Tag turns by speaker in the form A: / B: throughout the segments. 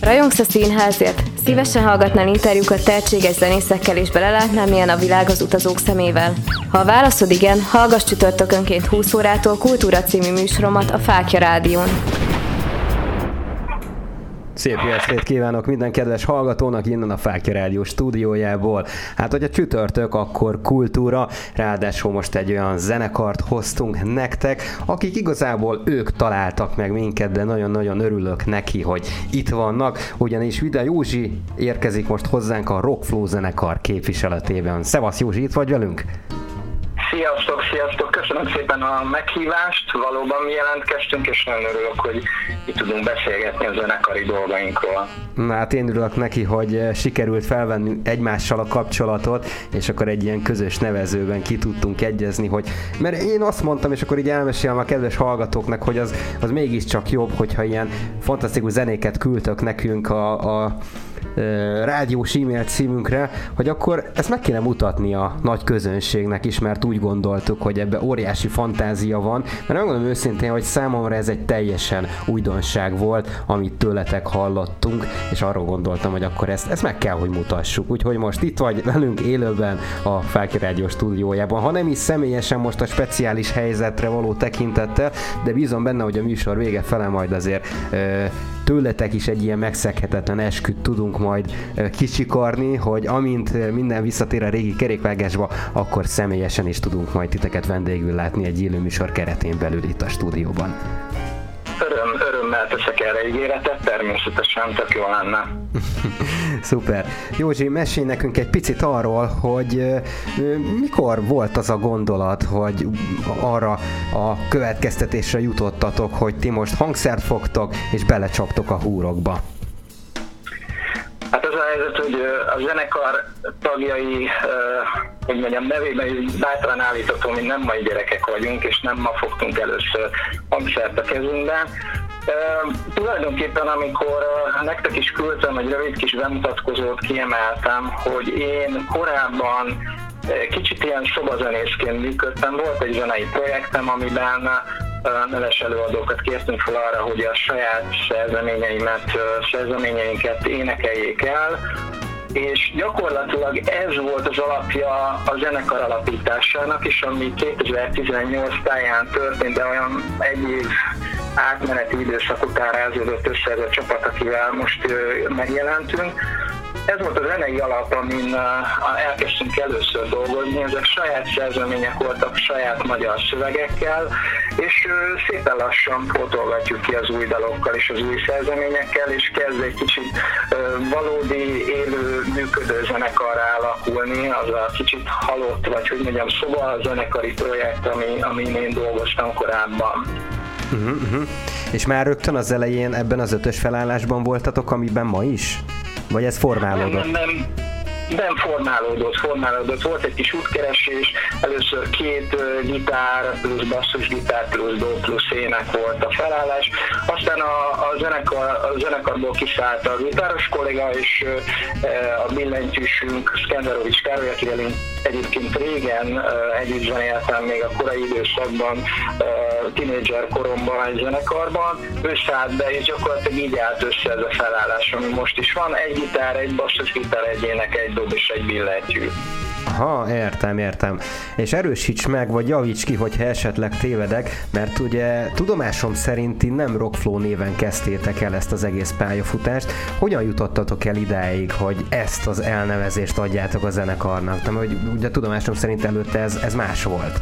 A: Rajongsz a színházért? Szívesen hallgatnál interjúkat tehetséges zenészekkel és belelátnál, milyen a világ az utazók szemével? Ha a válaszod igen, hallgass csütörtökönként 20 órától Kultúra című műsoromat a Fákja Rádión.
B: Szép jó estét kívánok minden kedves hallgatónak innen a Fákja Rádió stúdiójából. Hát, hogy a csütörtök, akkor kultúra, ráadásul most egy olyan zenekart hoztunk nektek, akik igazából ők találtak meg minket, de nagyon-nagyon örülök neki, hogy itt vannak, ugyanis Vida Józsi érkezik most hozzánk a Rockflow zenekar képviseletében. Szevasz Józsi, itt vagy velünk?
C: Sziasztok, sziasztok! Köszönöm szépen a meghívást, valóban mi jelentkeztünk, és nagyon örülök, hogy itt tudunk beszélgetni a zenekari dolgainkról.
B: Na hát én örülök neki, hogy eh, sikerült felvenni egymással a kapcsolatot, és akkor egy ilyen közös nevezőben ki tudtunk egyezni, hogy mert én azt mondtam, és akkor így elmesélem a kedves hallgatóknak, hogy az, az mégiscsak jobb, hogyha ilyen fantasztikus zenéket küldtök nekünk a, a rádiós e-mail címünkre, hogy akkor ezt meg kéne mutatni a nagy közönségnek is, mert úgy gondoltuk, hogy ebbe óriási fantázia van, mert megmondom őszintén, hogy számomra ez egy teljesen újdonság volt, amit tőletek hallottunk, és arról gondoltam, hogy akkor ezt, ezt meg kell, hogy mutassuk. Úgyhogy most itt vagy velünk élőben a Fáki Rádió stúdiójában. Ha nem is személyesen most a speciális helyzetre való tekintettel, de bízom benne, hogy a műsor vége fele majd azért tőletek is egy ilyen megszeghetetlen esküt tudunk majd kicsikarni, hogy amint minden visszatér a régi kerékvágásba, akkor személyesen is tudunk majd titeket vendégül látni egy élőműsor keretén belül itt a stúdióban.
C: Öröm, örömmel teszek erre ígéretet, természetesen tök jó lenne.
B: Szuper. Józsi, mesélj nekünk egy picit arról, hogy mikor volt az a gondolat, hogy arra a következtetésre jutottatok, hogy ti most hangszert fogtok, és belecsaptok a húrokba?
C: Hát az a helyzet, hogy a zenekar tagjai, hogy mondjam, nevében bátran állíthatom, hogy nem mai gyerekek vagyunk, és nem ma fogtunk először hangszert a kezünkben. Uh, tulajdonképpen, amikor uh, nektek is küldtem egy rövid kis bemutatkozót, kiemeltem, hogy én korábban kicsit ilyen szobazenészként működtem. Volt egy zenei projektem, amiben neves előadókat kértünk fel arra, hogy a saját szerzeményeimet, szerzeményeinket énekeljék el, és gyakorlatilag ez volt az alapja a zenekar alapításának, és ami 2018 táján történt, de olyan egy év átmeneti időszak után rázódott össze ez a csapat, akivel most megjelentünk. Ez volt a zenei alap, amin elkezdtünk először dolgozni, ezek saját szerzemények voltak, saját magyar szövegekkel, és szépen lassan pótolgatjuk ki az új dalokkal és az új szerzeményekkel, és kezd egy kicsit valódi, élő, működő zenekarra alakulni, az a kicsit halott, vagy hogy mondjam, szóval a zenekari projekt, ami, amin én dolgoztam korábban.
B: Uh-huh, uh-huh. És már rögtön az elején ebben az ötös felállásban voltatok, amiben ma is? Vagy ez formálódott?
C: Nem, nem, nem nem formálódott, formálódott. Volt egy kis útkeresés, először két gitár, plusz basszusgitár, plusz do, plusz ének volt a felállás. Aztán a, a, zenekar, a zenekarból kiszállt a gitáros kolléga, és uh, a billentyűsünk Skenderovics Károly, akivel én egyébként régen együtt zenéltem még a korai időszakban, tínédzser koromban egy zenekarban, ő szállt be, és gyakorlatilag így állt össze ez a felállás, ami most is van. Egy gitár, egy basszusgitár, egy ének, egy dob és egy billentyű.
B: Ha, értem, értem. És erősíts meg, vagy javíts ki, hogyha esetleg tévedek, mert ugye tudomásom szerint nem Rockflow néven kezdtétek el ezt az egész pályafutást. Hogyan jutottatok el idáig, hogy ezt az elnevezést adjátok a zenekarnak? Tehát, hogy ugye tudomásom szerint előtte ez, ez más volt.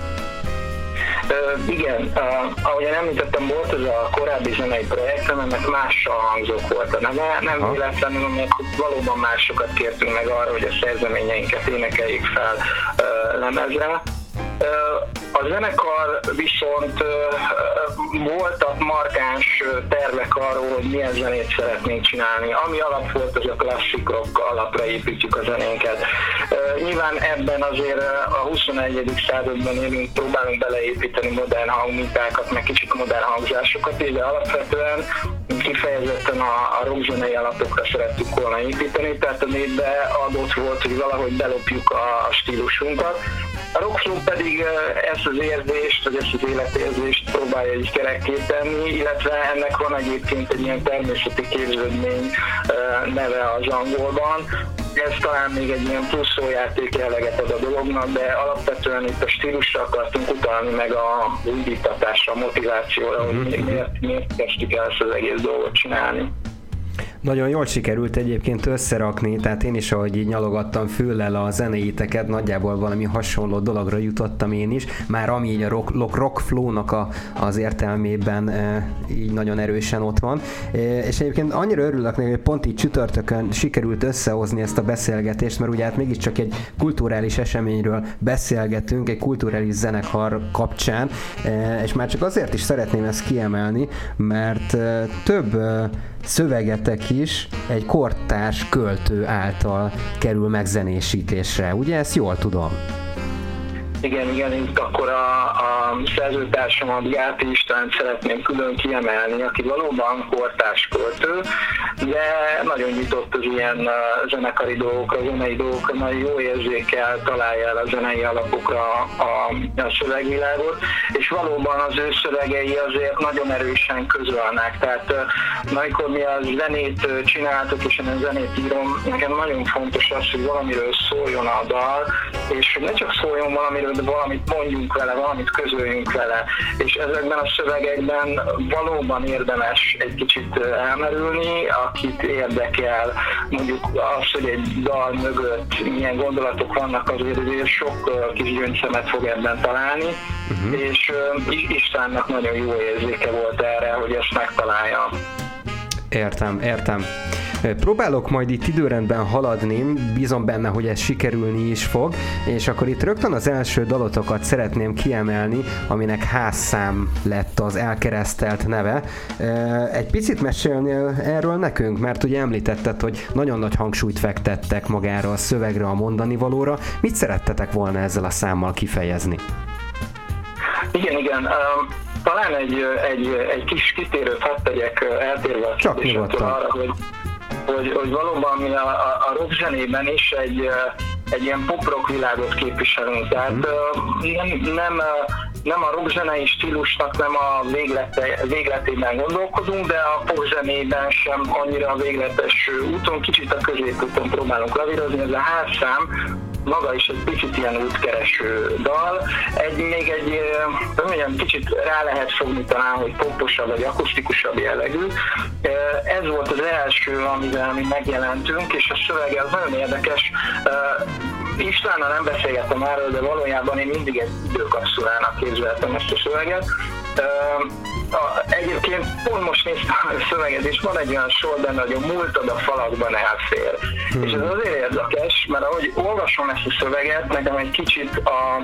C: Igen, uh, ahogyan említettem, volt ez a korábbi zenei projektem, ennek mással hangzók volt a neve, nem ha. véletlenül, mert valóban másokat kértünk meg arra, hogy a szerzeményeinket énekeljék fel uh, lemezre. A zenekar viszont voltak markáns tervek arról, hogy milyen zenét szeretnénk csinálni. Ami alap volt, az a klasszik rock alapra építjük a zenénket. Nyilván ebben azért a 21. században élünk, próbálunk beleépíteni modern hangmintákat, meg kicsit modern hangzásokat, de alapvetően kifejezetten a, a rockzenei alapokra szerettük volna építeni, tehát a négybe adott volt, hogy valahogy belopjuk a stílusunkat, a rockflow pedig ezt az érzést, vagy ezt az életérzést próbálja egy kerekké tenni, illetve ennek van egyébként egy ilyen természeti képződmény neve az angolban. Ez talán még egy ilyen plusz szójáték jelleget ad a dolognak, de alapvetően itt a stílusra akartunk utalni, meg a újítatásra, a motivációra, hogy mhm. miért, miért kezdtük el ezt az egész dolgot csinálni.
B: Nagyon jól sikerült egyébként összerakni, tehát én is, ahogy így nyalogattam füllel a zenéiteket, nagyjából valami hasonló dologra jutottam én is, már ami így a rock, rock, rock flow-nak a, az értelmében e, így nagyon erősen ott van. E, és egyébként annyira örülök neki, hogy pont így csütörtökön sikerült összehozni ezt a beszélgetést, mert ugye hát mégiscsak egy kulturális eseményről beszélgetünk, egy kulturális zenekar kapcsán, e, és már csak azért is szeretném ezt kiemelni, mert e, több e, szövegetek is egy kortárs költő által kerül megzenésítésre. Ugye ezt jól tudom?
C: Igen, igen, itt akkor a, a a Gáti István szeretném külön kiemelni, aki valóban kortás költő, de nagyon nyitott az ilyen zenekari dolgokra, zenei dolgokra, nagyon jó érzékel, találja el a zenei alapokra a, a szövegvilágot, és valóban az ő szövegei azért nagyon erősen közölnek. Tehát amikor mi a zenét csináltuk, és én a zenét írom, nekem nagyon fontos az, hogy valamiről szóljon a dal, és ne csak szóljon valamiről, valamit mondjunk vele, valamit közöljünk vele, és ezekben a szövegekben valóban érdemes egy kicsit elmerülni, akit érdekel, mondjuk az, hogy egy dal mögött milyen gondolatok vannak, azért, azért sok kis gyöngyszemet fog ebben találni, uh-huh. és Istvánnak nagyon jó érzéke volt erre, hogy ezt megtalálja.
B: Értem, értem. Próbálok majd itt időrendben haladni, bízom benne, hogy ez sikerülni is fog, és akkor itt rögtön az első dalotokat szeretném kiemelni, aminek házszám lett az elkeresztelt neve. Egy picit mesélnél erről nekünk, mert ugye említetted, hogy nagyon nagy hangsúlyt fektettek magára a szövegre, a mondani valóra. Mit szerettetek volna ezzel a számmal kifejezni?
C: Igen, igen. Um, talán egy, egy, egy kis kitérőt hadd tegyek eltérve a
B: Csak arra,
C: hogy hogy, hogy valóban a, a, a rock zenében is egy, egy ilyen pop-rock világot képviselünk. Tehát mm. nem, nem, nem a rockzenei stílusnak nem a véglete, végletében gondolkodunk, de a popzenében sem annyira a végletes úton, kicsit a középúton próbálunk lavírozni. Ez a házszám maga is egy picit ilyen útkereső dal. Egy, még egy, mondjam, kicsit rá lehet fogni talán, hogy poposabb vagy akustikusabb jellegű. Ez volt az első, amivel mi megjelentünk, és a szövege az nagyon érdekes. Istvánnal nem beszélgettem erről, de valójában én mindig egy időkapszulának képzeltem ezt a szöveget. A, egyébként pont most néztem a szöveget, és van egy olyan sor benne, hogy a múltad a falakban elfér. Hmm. És ez azért érdekes, mert ahogy olvasom ezt a szöveget, nekem egy kicsit a,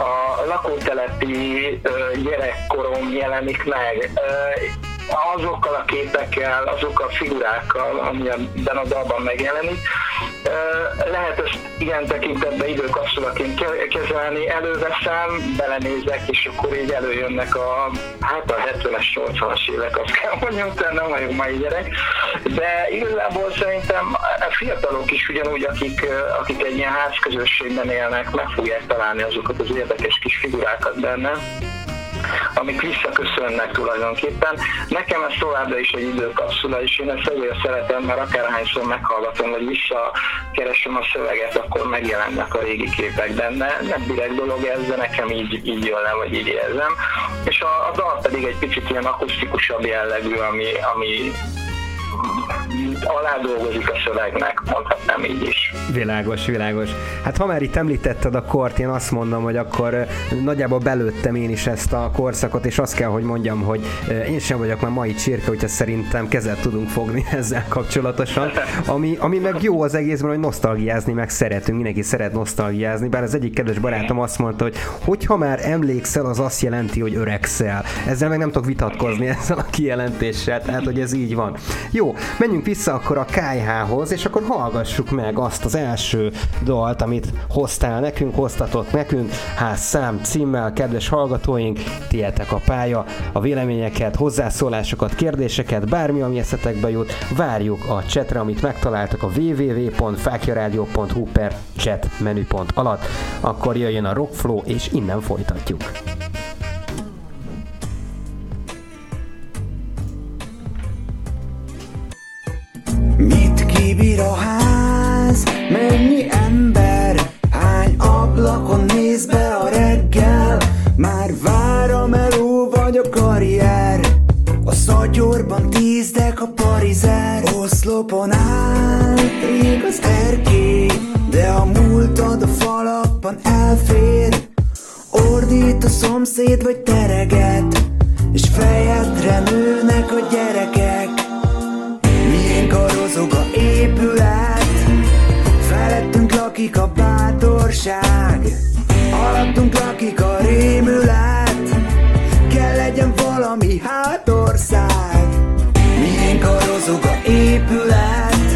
C: a lakótelepi gyerekkorom jelenik meg azokkal a képekkel, azokkal a figurákkal, ami ebben a dalban megjelenik. Lehet ezt ilyen tekintetben időkapszulaként kezelni, előveszem, belenézek, és akkor így előjönnek a, hát a 70-es, 80-as évek, azt kell mondjam, tehát nem vagyok mai gyerek, de igazából szerintem a fiatalok is ugyanúgy, akik, akik egy ilyen házközösségben élnek, meg fogják találni azokat az érdekes kis figurákat benne amik visszaköszönnek tulajdonképpen. Nekem ez továbbra is egy időkapszula, és én ezt azért szeretem, mert akárhányszor meghallgatom, vagy visszakeresem a szöveget, akkor megjelennek a régi képek benne. Nem direkt dolog ez, de nekem így, így jön le, vagy így érzem. És a, a dal pedig egy picit ilyen akustikusabb jellegű, ami, ami alá dolgozik a szövegnek, mondhatnám így is.
B: Világos, világos. Hát ha már itt említetted a kort, én azt mondom, hogy akkor nagyjából belőttem én is ezt a korszakot, és azt kell, hogy mondjam, hogy én sem vagyok már mai csirke, hogyha szerintem kezet tudunk fogni ezzel kapcsolatosan. Ami, ami meg jó az egészben, hogy nosztalgiázni meg szeretünk, mindenki szeret nosztalgiázni, bár az egyik kedves barátom azt mondta, hogy hogyha már emlékszel, az azt jelenti, hogy öregszel. Ezzel meg nem tudok vitatkozni ezzel a kijelentéssel, tehát hogy ez így van. Jó, menjünk vissza akkor a KH-hoz, és akkor hallgassuk meg azt az első dalt, amit hoztál nekünk, hoztatott nekünk, ház szám címmel, kedves hallgatóink, tietek a pálya, a véleményeket, hozzászólásokat, kérdéseket, bármi, ami eszetekbe jut, várjuk a chatre, amit megtaláltak a www.fákjaradio.hu per chat menüpont alatt, akkor jöjjön a Rockflow, és innen folytatjuk.
D: Kibír a ház, mennyi ember, hány ablakon néz be a reggel, már vár a meló vagy a karrier, a szatyorban tízdek a parizer, oszlopon áll, rég az erkély, de a múltad a falakban elfér, ordít a szomszéd vagy tereget, és fejedre nőnek a gyerekek. Lakik a bátorság, alattunk lakik a rémület, kell legyen valami hátország. Karozog a épület,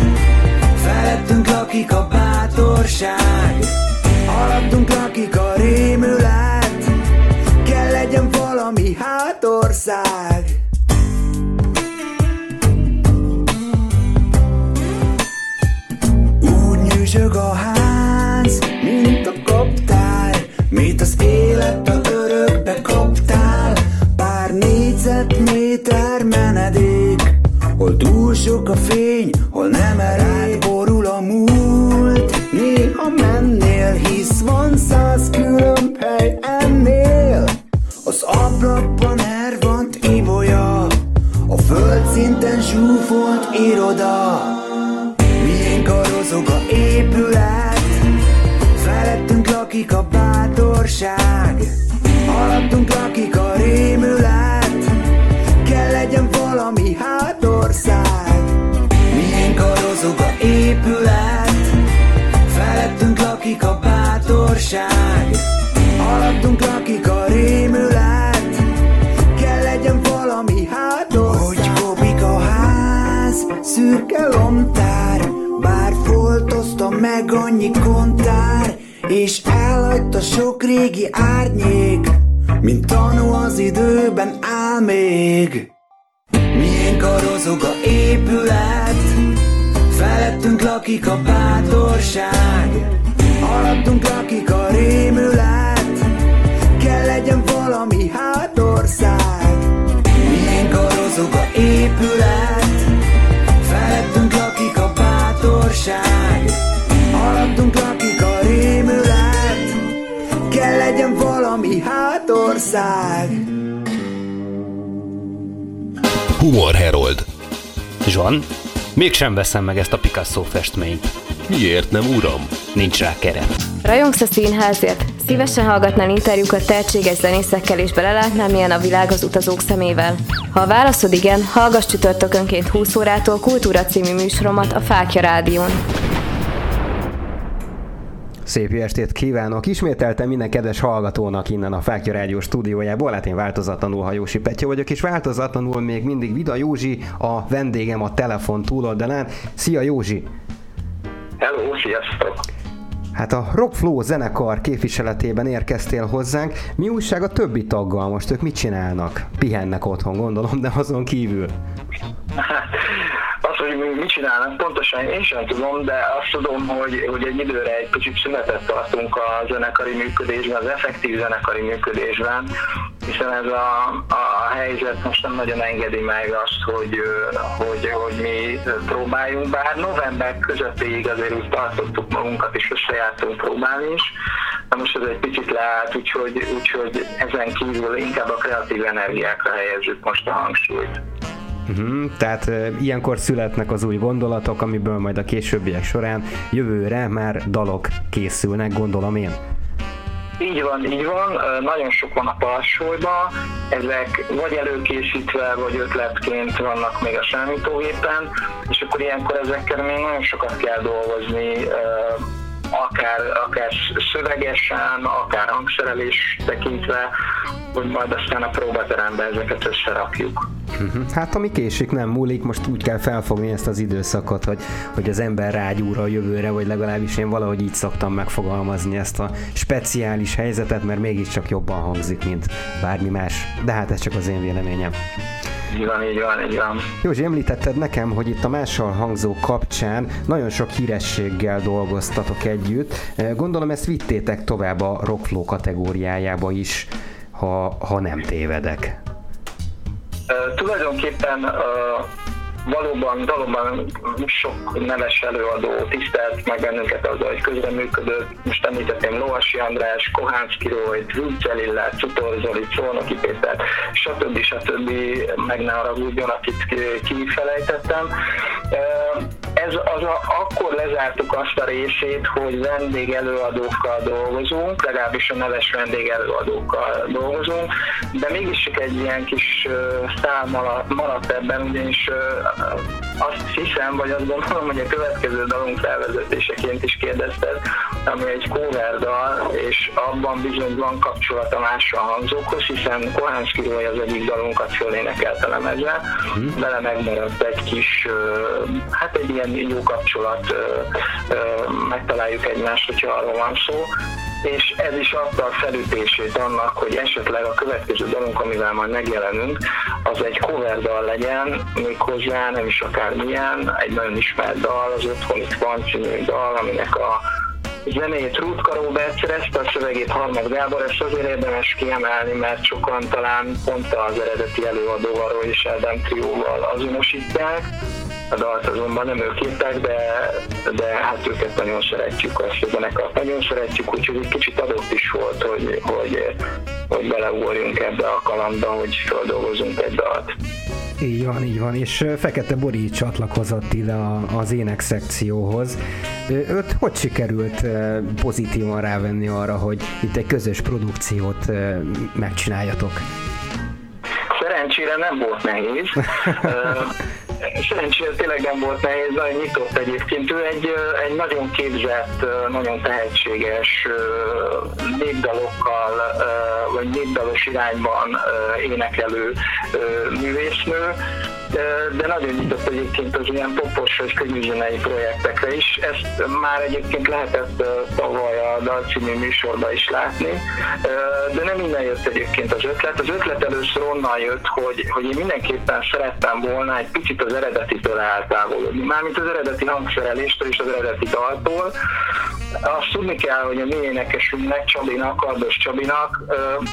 D: felettünk lakik a bátorság, alattunk lakik a rémület, kell legyen valami hátország. Úgy a ház, mint a kaptál, mit az életbe örökbe kaptál. Pár négyzetméter menedék, hol túl sok a fény, annyi kontár, és elhagyta sok régi árnyék, mint tanú az időben áll még. Milyen karozog a épület, felettünk lakik a bátorság, hátország.
E: Humor Herold.
F: Zsan, mégsem veszem meg ezt a Picasso festményt.
E: Miért nem, uram?
F: Nincs rá keret.
A: Rajongsz a színházért? Szívesen hallgatnál interjúkat tehetséges zenészekkel és belelátnál, milyen a világ az utazók szemével? Ha a válaszod igen, hallgass csütörtökönként 20 órától Kultúra című műsoromat a Fákja Rádión.
B: Szép jó estét kívánok! Ismételtem minden kedves hallgatónak innen a Fákja Rádió stúdiójából, hát én változatlanul Hajósi Petya vagyok, és változatlanul még mindig Vida Józsi, a vendégem a telefon túloldalán. Szia Józsi!
C: Hello, sziasztok!
B: Hát a Rockflow zenekar képviseletében érkeztél hozzánk. Mi újság a többi taggal most? Ők mit csinálnak? Pihennek otthon, gondolom, de azon kívül.
C: Hogy mi mit csinálnak, pontosan én sem tudom, de azt tudom, hogy, hogy egy időre egy kicsit szünetet tartunk a zenekari működésben, az effektív zenekari működésben, hiszen ez a, a helyzet most nem nagyon engedi meg azt, hogy, hogy, hogy mi próbáljunk, bár november közepéig azért úgy tartottuk magunkat, és összejártunk próbálni is, de most ez egy picit leállt, úgyhogy, úgyhogy ezen kívül inkább a kreatív energiákra helyezzük most a hangsúlyt.
B: Uh-huh, tehát e, ilyenkor születnek az új gondolatok, amiből majd a későbbiek során jövőre már dalok készülnek, gondolom én.
C: Így van, így van. Nagyon sok van a palsolban. Ezek vagy előkészítve, vagy ötletként vannak még a számítógépen, és akkor ilyenkor ezekkel még nagyon sokat kell dolgozni, akár, akár szövegesen, akár hangszerelés tekintve, hogy majd aztán a próbateremben ezeket összerakjuk.
B: Uh-huh. Hát ami késik, nem múlik, most úgy kell felfogni ezt az időszakot, hogy, hogy az ember rágyúr a jövőre, vagy legalábbis én valahogy így szoktam megfogalmazni ezt a speciális helyzetet, mert mégiscsak jobban hangzik, mint bármi más. De hát ez csak az én véleményem.
C: Így van, így van, így van.
B: Józsi, említetted nekem, hogy itt a mással hangzó kapcsán nagyon sok hírességgel dolgoztatok együtt. Gondolom ezt vittétek tovább a rockflow kategóriájába is, ha, ha nem tévedek.
C: Tulajdonképpen valóban, valóban sok neves előadó tisztelt meg bennünket azzal, hogy közreműködött. Most említettem Lovasi András, Kohánszki Royt, Vúgyel Illát, Cutor Zoli, Szolnoki Péter, stb. stb. meg ne haragudjon, akit kifelejtettem. Ez az a, akkor lezártuk azt a részét, hogy vendégelőadókkal dolgozunk, legalábbis a neves vendégelőadókkal dolgozunk, de mégis csak egy ilyen kis szám maradt ebben, ugyanis azt hiszem, vagy azt gondolom, hogy a következő dalunk felvezetéseként is kérdezted, ami egy cover dal, és abban bizony van kapcsolata más a hangzókhoz, hiszen Kohánszki Roy az egyik dalunkat fölénekelt a lemezre, hmm. vele megmaradt egy kis, hát egy ilyen jó kapcsolat, megtaláljuk egymást, hogyha arról van szó, és ez is adta a felütését annak, hogy esetleg a következő dalunk, amivel majd megjelenünk, az egy cover dal legyen, méghozzá nem is akármilyen, egy nagyon ismert dal, az Otthon itt van című dal, aminek a zenét Rutka Robert szerezte, a szövegét Harmad Gábor, ezt azért érdemes kiemelni, mert sokan talán pont az eredeti előadóval, és Ádám trióval azonosítják a dalt azonban nem ők írták, de, de hát őket nagyon szeretjük, azt a zenekart nagyon szeretjük, úgyhogy egy kicsit adott is volt, hogy, hogy, hogy beleugorjunk ebbe a kalandba, hogy feldolgozunk egy dalt.
B: Így van, így van, és Fekete Bori csatlakozott ide az ének szekcióhoz. Őt hogy sikerült pozitívan rávenni arra, hogy itt egy közös produkciót megcsináljatok?
C: Szerencsére nem volt nehéz. Szerencsére tényleg nem volt nehéz, nagyon nyitott egyébként. Ő egy, egy nagyon képzett, nagyon tehetséges népdalokkal, vagy népdalos irányban énekelő művésznő, de nagyon nyitott egyébként az ilyen popos vagy könyvzenei projektekre is. Ezt már egyébként lehetett tavaly a dalcímű műsorban is látni, de nem innen jött egyébként az ötlet. Az ötlet először onnan jött, hogy, hogy én mindenképpen szerettem volna egy picit az eredetitől eltávolodni. Mármint az eredeti hangszereléstől és az eredeti daltól. Azt tudni kell, hogy a mi énekesünknek, Csabinak, Kardos Csabinak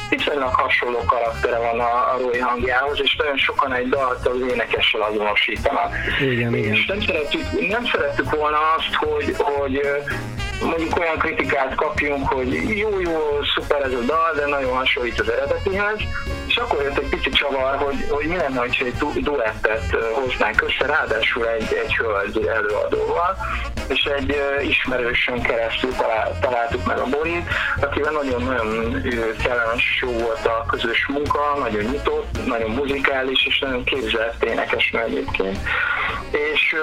C: viszonylag hasonló karaktere van a, a Roy hangjához, és nagyon sokan egy dalt az ének énekessel azonosítanak.
B: Igen, és igen.
C: nem szerettük, nem szerettük volna azt, hogy, hogy mondjuk olyan kritikát kapjunk, hogy jó, jó, szuper ez a dal, de nagyon hasonlít az eredetihez, és akkor jött egy picit csavar, hogy, hogy mi lenne, hogy egy duettet hoznánk össze, ráadásul egy, egy hölgy előadóval, és egy ismerősön keresztül találtuk meg a Borit, akivel nagyon-nagyon kellemes jó volt a közös munka, nagyon nyitott, nagyon muzikális, és nagyon képzett énekesnő egyébként. És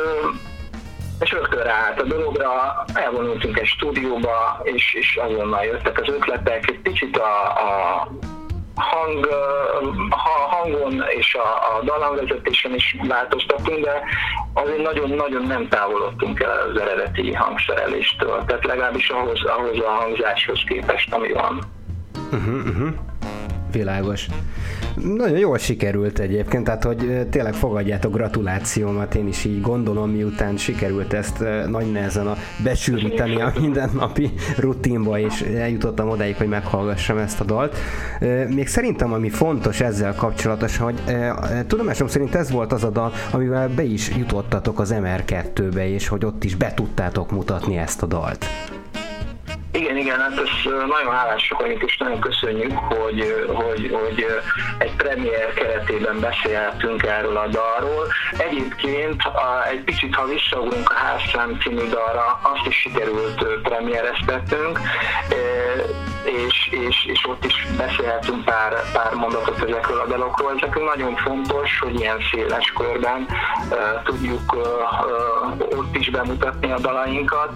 C: és rögtön ráállt a dologra, elvonultunk egy stúdióba, és, és azonnal jöttek az ötletek, egy picit a, a hang, a hangon és a, a dalamvezetésen is változtatunk, de azért nagyon-nagyon nem távolodtunk el az eredeti hangszereléstől, tehát legalábbis ahhoz, ahhoz a hangzáshoz képest, ami van.
B: Uh-huh, uh-huh. Világos. Nagyon jól sikerült egyébként, tehát hogy tényleg fogadjátok gratulációmat, én is így gondolom, miután sikerült ezt nagy nehezen a besűríteni a mindennapi rutinba, és eljutottam odáig, hogy meghallgassam ezt a dalt. Még szerintem, ami fontos ezzel kapcsolatos, hogy tudomásom szerint ez volt az a dal, amivel be is jutottatok az MR2-be, és hogy ott is be tudtátok mutatni ezt a dalt.
C: Igen, hát ez nagyon hálások vagyunk, és nagyon köszönjük, hogy, hogy, hogy egy premier keretében beszélhetünk erről a dalról. Egyébként a, egy picit, ha visszaugrunk a Házszám című dalra, azt is sikerült premiereztetnünk, és, és, és ott is beszélhetünk pár, pár mondatot ezekről a dalokról. Ez nagyon fontos, hogy ilyen széles körben tudjuk ott is bemutatni a dalainkat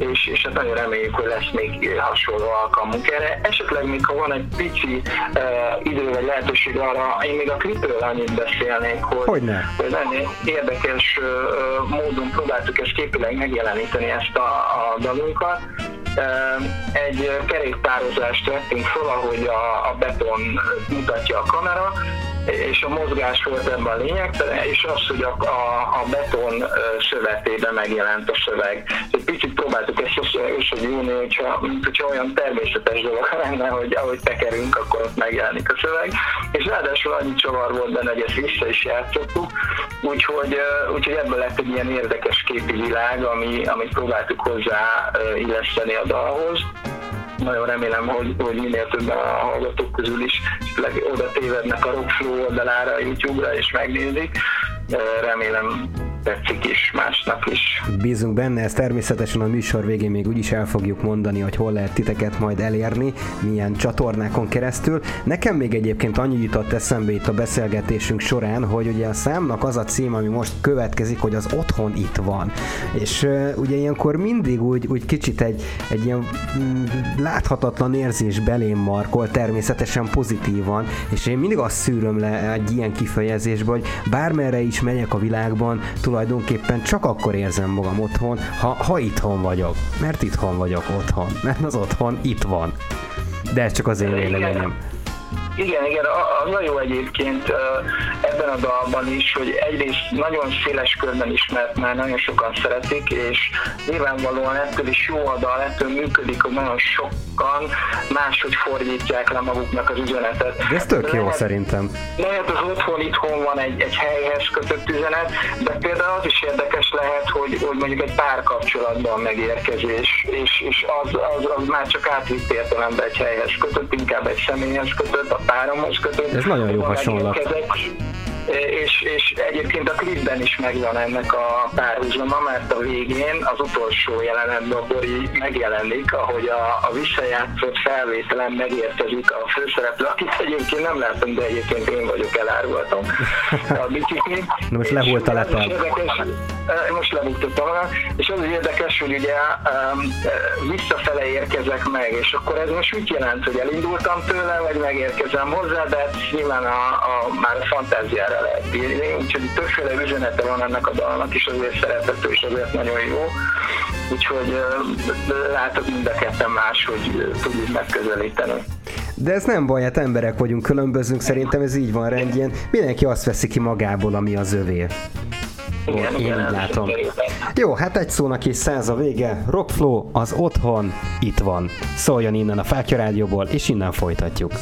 C: és, és hát nagyon reméljük, hogy lesz még hasonló alkalmunk erre. Esetleg még ha van egy pici uh, idő vagy lehetőség arra, én még a klipről annyit beszélnék, hogy,
B: Hogyne.
C: hogy nagyon érdekes uh, módon próbáltuk ezt képileg megjeleníteni ezt a, a dalunkat. Uh, egy kerékpározást vettünk fel, ahogy a, a beton mutatja a kamera, és a mozgás volt ebben a lényegtelen, és az, hogy a, a, a beton szövetében megjelent a szöveg. Egy picit próbáltuk ezt összegyújni, hogyha, mint hogyha olyan természetes dolog lenne, hogy ahogy tekerünk, akkor ott megjelenik a szöveg. És ráadásul annyi csavar volt benne, hogy ezt vissza is játszottuk, úgyhogy, úgyhogy ebből lett egy ilyen érdekes képi világ, ami, amit próbáltuk hozzá illeszteni a dalhoz nagyon remélem, hogy, hogy minél többen a hallgatók közül is oda tévednek a Rockflow oldalára, YouTube-ra és megnézik. Remélem tetszik is másnak is.
B: Bízunk benne, ez természetesen a műsor végén még úgyis el fogjuk mondani, hogy hol lehet titeket majd elérni, milyen csatornákon keresztül. Nekem még egyébként annyi jutott eszembe itt a beszélgetésünk során, hogy ugye a számnak az a cím, ami most következik, hogy az otthon itt van. És uh, ugye ilyenkor mindig úgy, úgy kicsit egy, egy ilyen mm, láthatatlan érzés belém markol, természetesen pozitívan, és én mindig azt szűröm le egy ilyen kifejezésből, hogy bármerre is megyek a világban, tulajdonképpen csak akkor érzem magam otthon, ha, ha itthon vagyok. Mert itthon vagyok otthon. Mert az otthon itt van. De ez csak az én véleményem.
C: Igen, igen, az a jó egyébként ebben a dalban is, hogy egyrészt nagyon széles körben ismert, már nagyon sokan szeretik, és nyilvánvalóan ettől is jó a dal, ettől működik, hogy nagyon sokan máshogy fordítják le maguknak az üzenetet.
B: De ez tök jó lehet, szerintem.
C: Lehet az otthon itthon van egy, egy helyhez kötött üzenet, de például az is érdekes lehet, hogy, hogy mondjuk egy párkapcsolatban megérkezés, és, és az, az, az már csak átvitt értelemben egy helyhez kötött, inkább egy személyhez kötött, a páromhoz kötött.
B: Ez nagyon jó hasonlat
C: és, és egyébként a klipben is megvan ennek a párhuzama, mert a végén az utolsó jelenetben a Bori megjelenik, ahogy a, a visszajátszott felvételen megérkezik a főszereplő, akit egyébként nem látom, de egyébként én vagyok elárultam a bicikli.
B: Na most lehult a letal.
C: Most lebuktattam és az érdekes, hogy ugye um, visszafele érkezek meg, és akkor ez most mit jelent, hogy elindultam tőle, vagy megérkezem hozzá, de hát nyilván a, a, már a fantáziára lehet írni, úgyhogy többféle üzenete van ennek a dalnak, és azért szeretető, és azért nagyon jó. Úgyhogy látok mind a ketten más, hogy tudjuk megközelíteni.
B: De ez nem baj, hát emberek vagyunk, különbözünk, szerintem ez így van rendjén. Mindenki azt veszi ki magából, ami az övé. Igen, Én igen, látom. Jó, hát egy szónak is száz a vége. Rockflow, az otthon itt van. Szóljon innen a Fákja Rádióból, és innen folytatjuk.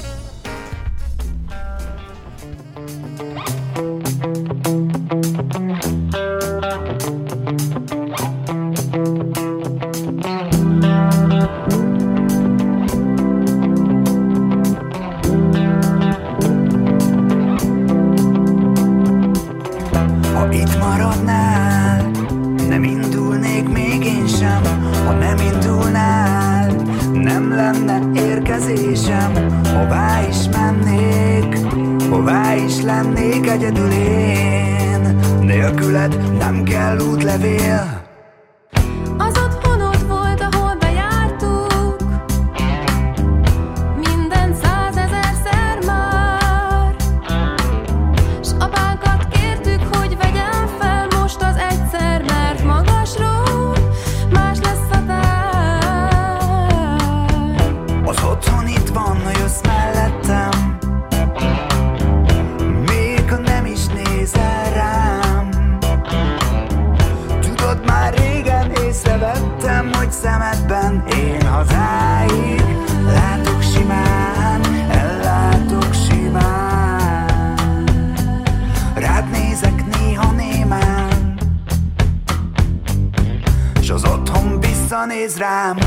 D: Hazáig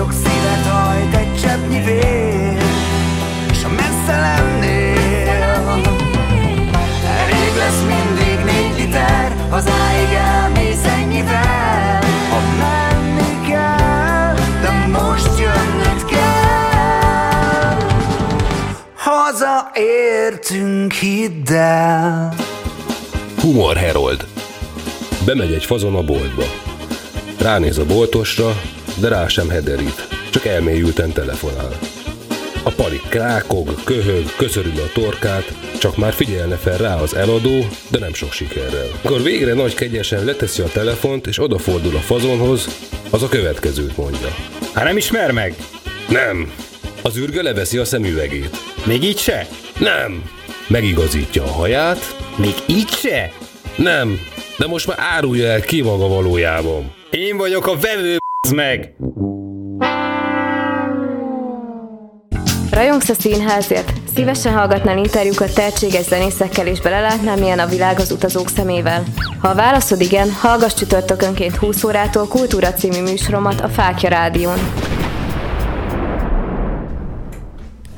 D: Sok szívet hajt egy cseppnyi vér S ha messze lennél Elég lesz mindig négy liter Hazáig elmész ennyivel Ha menni kell De most jönnöd kell Hazaértünk, hidd el
E: Humor Herold. Bemegy egy fazon a boltba. Ránéz a boltosra, de rá sem hederít, csak elmélyülten telefonál. A palik krákog, köhög, köszörül a torkát, csak már figyelne fel rá az eladó, de nem sok sikerrel. Akkor végre nagy kegyesen leteszi a telefont, és odafordul a fazonhoz, az a következőt mondja.
F: Hát nem ismer meg?
E: Nem! Az űrge leveszi a szemüvegét.
F: Még így se?
E: Nem! Megigazítja a haját.
F: Még így se?
E: Nem! De most már árulja el ki maga valójában.
F: Én vagyok a vevő, meg!
A: Rajongsz a színházért? Szívesen hallgatnál interjúkat tehetséges zenészekkel és belelátnál, milyen a világ az utazók szemével? Ha a válaszod igen, hallgass csütörtökönként 20 órától Kultúra című műsoromat a Fákja Rádión.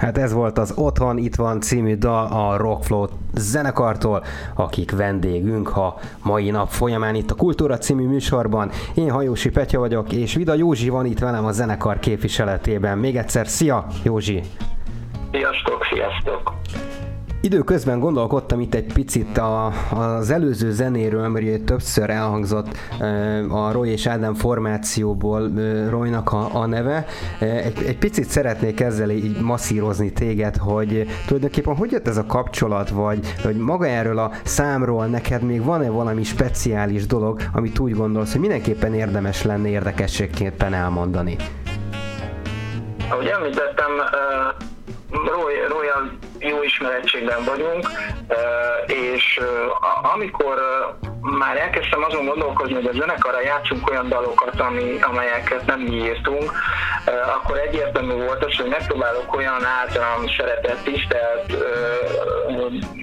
B: Hát ez volt az Otthon Itt van című dal a Rockflow zenekartól, akik vendégünk ha mai nap folyamán itt a Kultúra című műsorban. Én Hajósi Petya vagyok, és Vida Józsi van itt velem a zenekar képviseletében. Még egyszer, szia Józsi!
C: Sziasztok, sziasztok!
B: Időközben gondolkodtam itt egy picit a, az előző zenéről, mert ugye többször elhangzott a Roy és Ádám formációból Roynak a, a neve. Egy, egy picit szeretnék ezzel így masszírozni téged, hogy tulajdonképpen hogy jött ez a kapcsolat, vagy hogy maga erről a számról neked még van-e valami speciális dolog, amit úgy gondolsz, hogy mindenképpen érdemes lenne érdekességképpen elmondani?
C: Ahogy említettem, uh, Roy, Royal jó ismerettségben vagyunk, és amikor már elkezdtem azon gondolkozni, hogy a zenekarra játszunk olyan dalokat, ami, amelyeket nem mi írtunk, akkor egyértelmű volt az, hogy megpróbálok olyan általam szeretett, tisztelt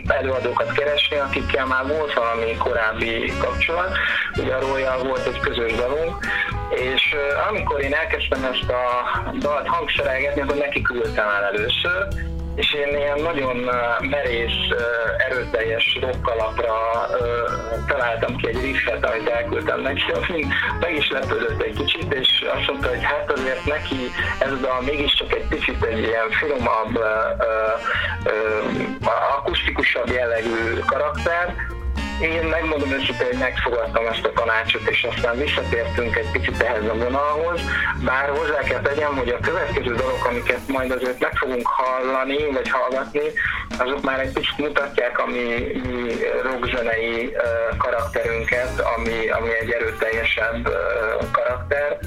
C: előadókat keresni, akikkel már volt valami korábbi kapcsolat. Ugye a Royal volt egy közös dalunk, és amikor én elkezdtem ezt a dalt hangserelgetni, akkor neki küldtem el először, és én ilyen nagyon merész, erőteljes rockalapra találtam ki egy riffet, amit elküldtem neki, ami meg is lepődött egy kicsit, és azt mondta, hogy hát azért neki ez a mégiscsak egy picit egy ilyen finomabb, akustikusabb jellegű karakter, én megmondom őszintén, hogy megfogadtam ezt a tanácsot, és aztán visszatértünk egy picit ehhez a vonalhoz, bár hozzá kell tegyem, hogy a következő dolgok, amiket majd azért meg fogunk hallani, vagy hallgatni, azok már egy picit mutatják a mi, mi rockzenei karakterünket, ami, ami egy erőteljesebb karakter,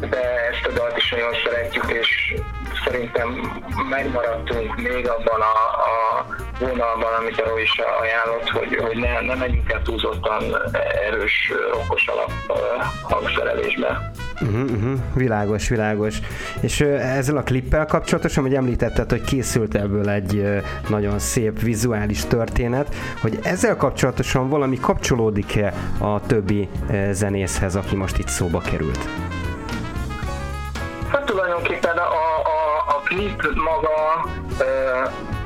C: de ezt a dalt is nagyon szeretjük, és szerintem megmaradtunk még abban a, a vonalban, amit a is ajánlott, hogy, hogy ne, ne menjünk el túlzottan erős, rokkos alap hangszerelésbe.
B: Uh-huh, uh-huh. Világos, világos. És ezzel a klippel kapcsolatosan, hogy említetted, hogy készült ebből egy nagyon szép vizuális történet, hogy ezzel kapcsolatosan valami kapcsolódik-e a többi zenészhez, aki most itt szóba került?
C: Hát tulajdonképpen a klip maga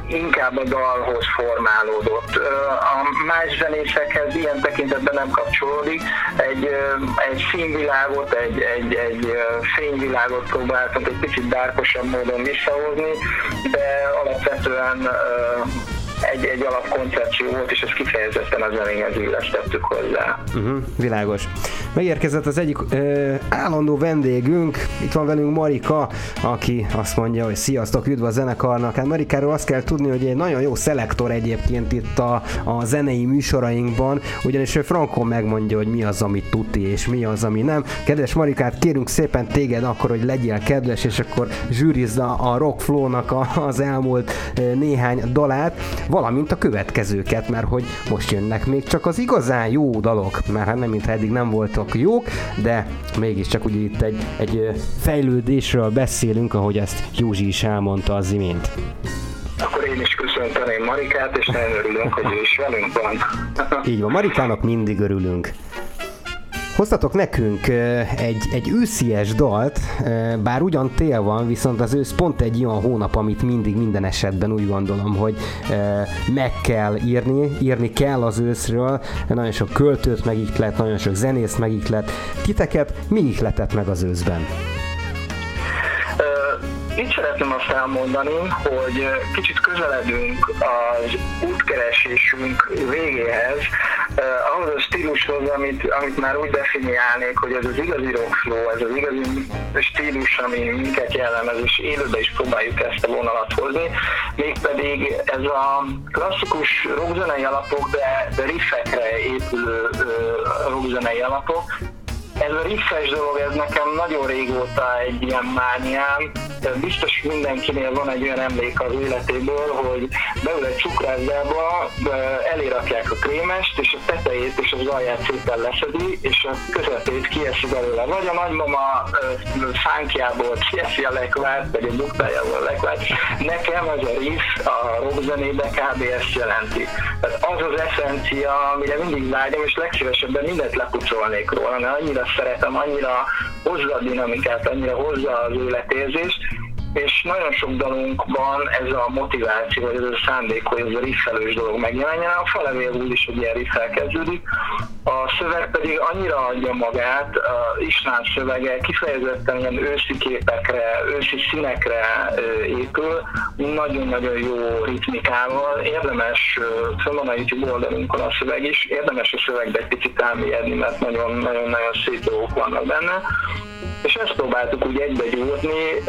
C: inkább a dalhoz formálódott. A más zenészekhez ilyen tekintetben nem kapcsolódik. Egy, egy színvilágot, egy, egy, egy fényvilágot próbáltunk egy picit dárkosabb módon visszahozni, de alapvetően egy, egy alapkoncepció volt, és ezt kifejezetten a zenéhez illesztettük hozzá.
B: Uh-huh, világos. Megérkezett az egyik ö, állandó vendégünk, itt van velünk Marika, aki azt mondja, hogy sziasztok, üdv a zenekarnak. Hát Marikáról azt kell tudni, hogy egy nagyon jó szelektor egyébként itt a, a zenei műsorainkban, ugyanis ő frankon megmondja, hogy mi az, amit tuti, és mi az, ami nem. Kedves Marikát, kérünk szépen téged akkor, hogy legyél kedves, és akkor zsűrizd a, a Rock Flow-nak a, az elmúlt néhány dalát valamint a következőket, mert hogy most jönnek még csak az igazán jó dalok, mert hát nem, mintha eddig nem voltak jók, de mégiscsak ugye itt egy, egy fejlődésről beszélünk, ahogy ezt Józsi is elmondta az imént.
C: Akkor én is köszönteném Marikát, és nagyon örülünk, hogy ő is velünk van.
B: Így van, Marikának mindig örülünk. Hoztatok nekünk egy, egy őszies dalt, bár ugyan tél van, viszont az ősz pont egy olyan hónap, amit mindig minden esetben úgy gondolom, hogy meg kell írni, írni kell az őszről, nagyon sok költőt megiklet, nagyon sok zenészt megiklet. Titeket mi ihletett meg az őszben?
C: Itt szeretném azt elmondani, hogy kicsit közeledünk az útkeresésünk végéhez, eh, ahhoz a stílushoz, amit, amit már úgy definiálnék, hogy ez az igazi rock flow, ez az igazi stílus, ami minket jellemez, és élőbe is próbáljuk ezt a vonalat hozni, mégpedig ez a klasszikus rockzenei alapok, de, de riffekre épülő rockzenei alapok, ez a riffes dolog, ez nekem nagyon régóta egy ilyen mániám. Biztos mindenkinél van egy olyan emlék az életéből, hogy beül egy cukrászdába, elérakják a krémest, és a tetejét és az alját szépen leszedi, és a közepét kieszi belőle. Vagy a nagymama fánkjából kieszi a lekvárt, vagy a buktájából a lekvárt. Nekem ez a riff a rockzenébe kb. ezt jelenti. Tehát az az eszencia, amire mindig vágyom, és legszívesebben mindent lepucolnék róla, mert annyira szeretem, annyira hozza a dinamikát, annyira hozza az életérzést, és nagyon sok dalunkban ez a motiváció, vagy ez a szándék, hogy ez a riffelős dolog megjelenjen. A falevél úgy is egy ilyen riffel kezdődik. A szöveg pedig annyira adja magát, a István szövege kifejezetten ilyen őszi képekre, őszi színekre épül, nagyon-nagyon jó ritmikával. Érdemes, föl van a YouTube oldalunkon a szöveg is, érdemes a szövegbe egy picit elmélyedni, mert nagyon-nagyon szép dolgok vannak benne és ezt próbáltuk úgy egybe gyúrni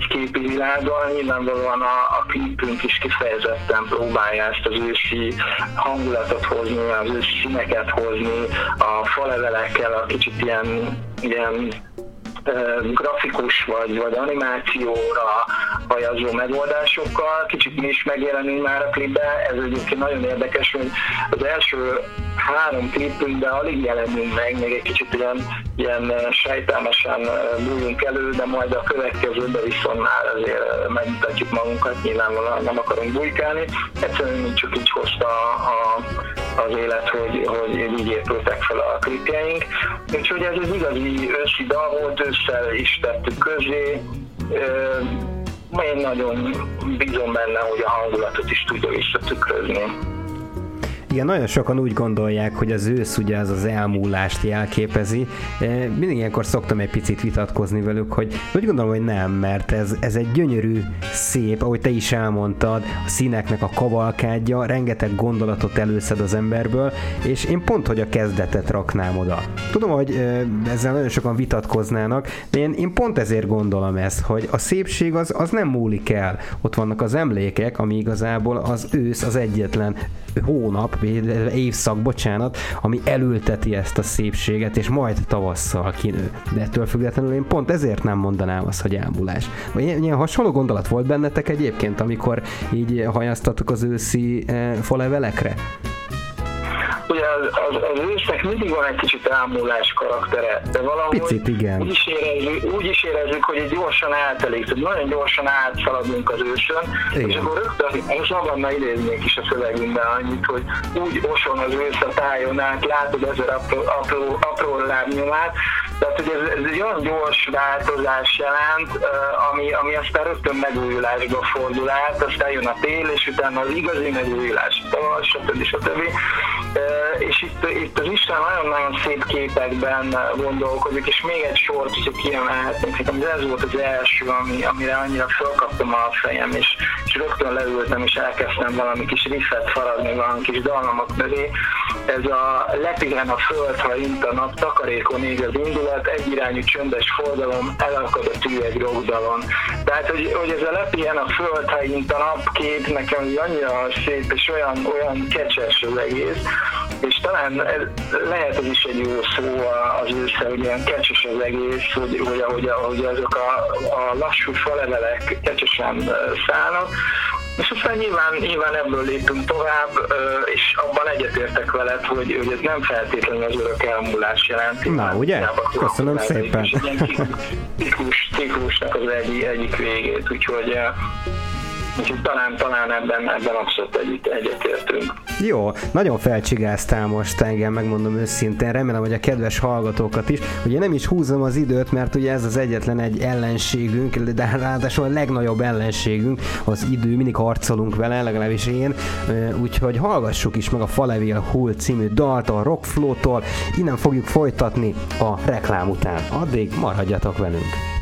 C: egy képi világgal, nyilvánvalóan a, a klipünk is kifejezetten próbálja ezt az ősi hangulatot hozni, az ősi színeket hozni, a falevelekkel a kicsit ilyen, ilyen grafikus vagy, vagy animációra hajazó megoldásokkal. Kicsit mi is megjelenünk már a klipbe, ez egyébként nagyon érdekes, hogy az első három klipünkben alig jelenünk meg, még egy kicsit ilyen, ilyen sejtelmesen bújunk elő, de majd a következőben viszont már azért megmutatjuk magunkat, nyilvánvalóan nem akarunk bujkálni. Egyszerűen csak így hozta a, az élet, hogy, hogy így épültek fel a klipjeink. Úgyhogy ez egy igazi őszi dal volt, ősszel is tettük közé. Én nagyon bízom benne, hogy a hangulatot is tudja visszatükrözni.
B: Igen, nagyon sokan úgy gondolják, hogy az ősz ugye az az elmúlást jelképezi. E, mindig ilyenkor szoktam egy picit vitatkozni velük, hogy úgy gondolom, hogy nem, mert ez, ez egy gyönyörű, szép, ahogy te is elmondtad, a színeknek a kavalkádja, rengeteg gondolatot előszed az emberből, és én pont, hogy a kezdetet raknám oda. Tudom, hogy e, ezzel nagyon sokan vitatkoznának, de én, én pont ezért gondolom ezt, hogy a szépség az, az nem múlik el. Ott vannak az emlékek, ami igazából az ősz az egyetlen hónap, évszak, bocsánat, ami elülteti ezt a szépséget, és majd tavasszal kinő. De ettől függetlenül én pont ezért nem mondanám azt, hogy elmúlás. Vagy ilyen hasonló gondolat volt bennetek egyébként, amikor így hajaztatok az őszi eh, falevelekre?
C: Ugye az, az, az ősznek mindig van egy kicsit elmúlás karaktere, de valahogy
B: Picit, igen.
C: Úgy, is érezzük, úgy is érezzük, hogy egy gyorsan eltelik, tehát nagyon gyorsan átszaladunk az ősön, igen. és akkor rögtön, most magammal idéznék is a szövegünkben annyit, hogy úgy oson az ősz a tájon át, látod ezer apró, apró, apró lábnyomát, tehát, hogy ez, ez egy olyan gyors változás jelent, ami, ami aztán rögtön megújulásba fordul át, aztán jön a tél, és utána az igazi megújulás, stb. stb. És itt, itt az Isten nagyon-nagyon szép képekben gondolkozik, és még egy sort, hogyha kiemelhetnénk, nekem ez volt az első, ami, amire annyira felkaptam a fejem, és, és rögtön leültem, és elkezdtem valami kis riffet faragni, valami kis dallamok mögé. Ez a lepihen a föld, ha int a nap, takarékon ég az indulat, egyirányú csöndes fordalom, elakad a tű egy rogdalon. Tehát, hogy, hogy ez a lepihen a föld, ha int a nap kép, nekem annyira szép, és olyan, olyan kecses az egész, és talán ez, lehet ez is egy jó szó az ősze, hogy ilyen kecses az egész, hogy, hogy ahogy, ahogy azok a, a lassú falevelek kecsesen szállnak, és aztán nyilván, nyilván ebből lépünk tovább, és abban egyetértek veled, hogy, hogy ez nem feltétlenül az örök elmúlás jelenti.
B: Na, ugye? Köszönöm szépen. És
C: ciklus, ciklusnak az egyik, egyik végét, úgyhogy Úgyhogy talán, talán ebben, ebben abszolút együtt egyetértünk.
B: Jó, nagyon felcsigáztál most engem, megmondom őszintén, remélem, hogy a kedves hallgatókat is. Ugye nem is húzom az időt, mert ugye ez az egyetlen egy ellenségünk, de ráadásul a legnagyobb ellenségünk, az idő, mindig harcolunk vele, legalábbis én, úgyhogy hallgassuk is meg a Falevél Hull című dalt a Rockflow-tól, innen fogjuk folytatni a reklám után. Addig maradjatok velünk!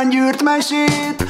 D: Halmány gyűrt mesét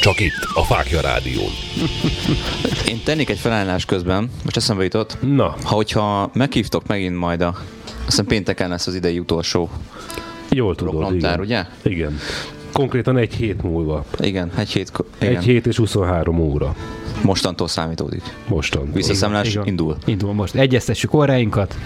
E: Csak itt, a Fákja Rádión.
G: Én tennék egy felállás közben, most eszembe jutott.
E: Na.
G: Ha hogyha meghívtok megint majd a, azt hiszem pénteken lesz az idei utolsó.
E: Jól tudod,
G: Roklomtár,
E: igen.
G: ugye?
E: Igen. Konkrétan egy hét múlva.
G: Igen, egy hét, igen.
E: Egy hét és 23 óra.
G: Mostantól számítódik.
E: Mostan.
G: Visszaszámlás
B: Igen.
G: indul.
B: Indul most. Egyeztessük óráinkat.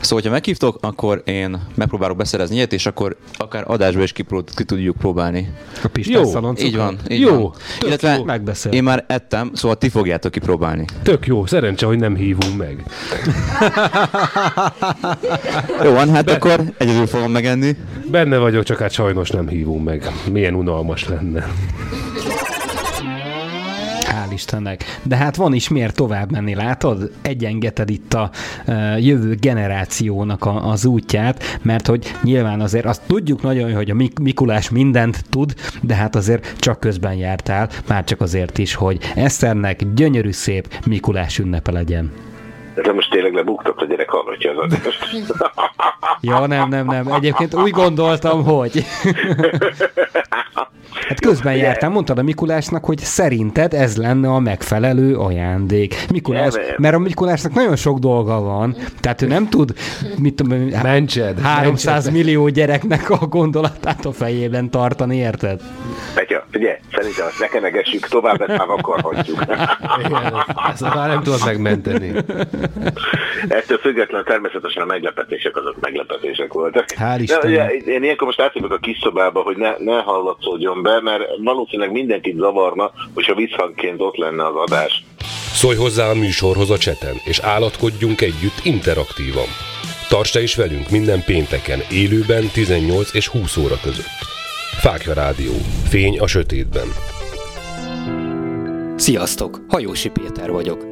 G: Szóval, hogyha meghívtok, akkor én megpróbálok beszerezni ilyet, és akkor akár adásba is ki, ki tudjuk próbálni.
B: A Pistás
E: Jó.
G: Így van, így
E: Jó,
G: van. Illetve
B: jó. Megbeszél.
G: én már ettem, szóval ti fogjátok kipróbálni.
E: Tök jó, szerencse, hogy nem hívunk meg.
G: Jó van, hát akkor egyedül fogom megenni.
E: Benne vagyok, csak hát sajnos nem hívunk meg. Milyen unalmas lenne.
B: Hál' Istennek. De hát van is miért tovább menni, látod? Egyengeted itt a jövő generációnak a, az útját, mert hogy nyilván azért azt tudjuk nagyon hogy a Mik- Mikulás mindent tud, de hát azért csak közben jártál, már csak azért is, hogy Eszternek gyönyörű szép Mikulás ünnepe legyen.
H: De most tényleg lebuktok, a gyerek hallgatja az adást.
B: Ja, nem, nem, nem. Egyébként úgy gondoltam, hogy... Hát közben
H: Ugye?
B: jártál, mondtad a Mikulásnak, hogy szerinted ez lenne a megfelelő ajándék. Mikulás,
H: Nem, nem.
B: mert a Mikulásnak nagyon sok dolga van, tehát ő nem tud, mit tudom, én,
E: Mentsed,
B: 300
E: mentsed.
B: millió gyereknek a gondolatát a fejében tartani, érted?
H: Petya, ugye, szerintem azt ne kenegessük tovább, ezt már akarhatjuk.
E: Igen, ezt már nem tudod megmenteni.
H: Ettől függetlenül természetesen a meglepetések azok meglepetések voltak.
B: Hál'
H: De
B: Istennek.
H: ugye, én ilyenkor most átjövök a kis szobába, hogy ne, ne hallatszódjon be, mert valószínűleg mindenkit zavarna, hogyha visszhangként ott lenne az adás.
E: Szólj hozzá a műsorhoz a cseten, és állatkodjunk együtt interaktívan. Tarts te is velünk minden pénteken, élőben 18 és 20 óra között. Fákja Rádió. Fény a sötétben.
I: Sziasztok! Hajósi Péter vagyok.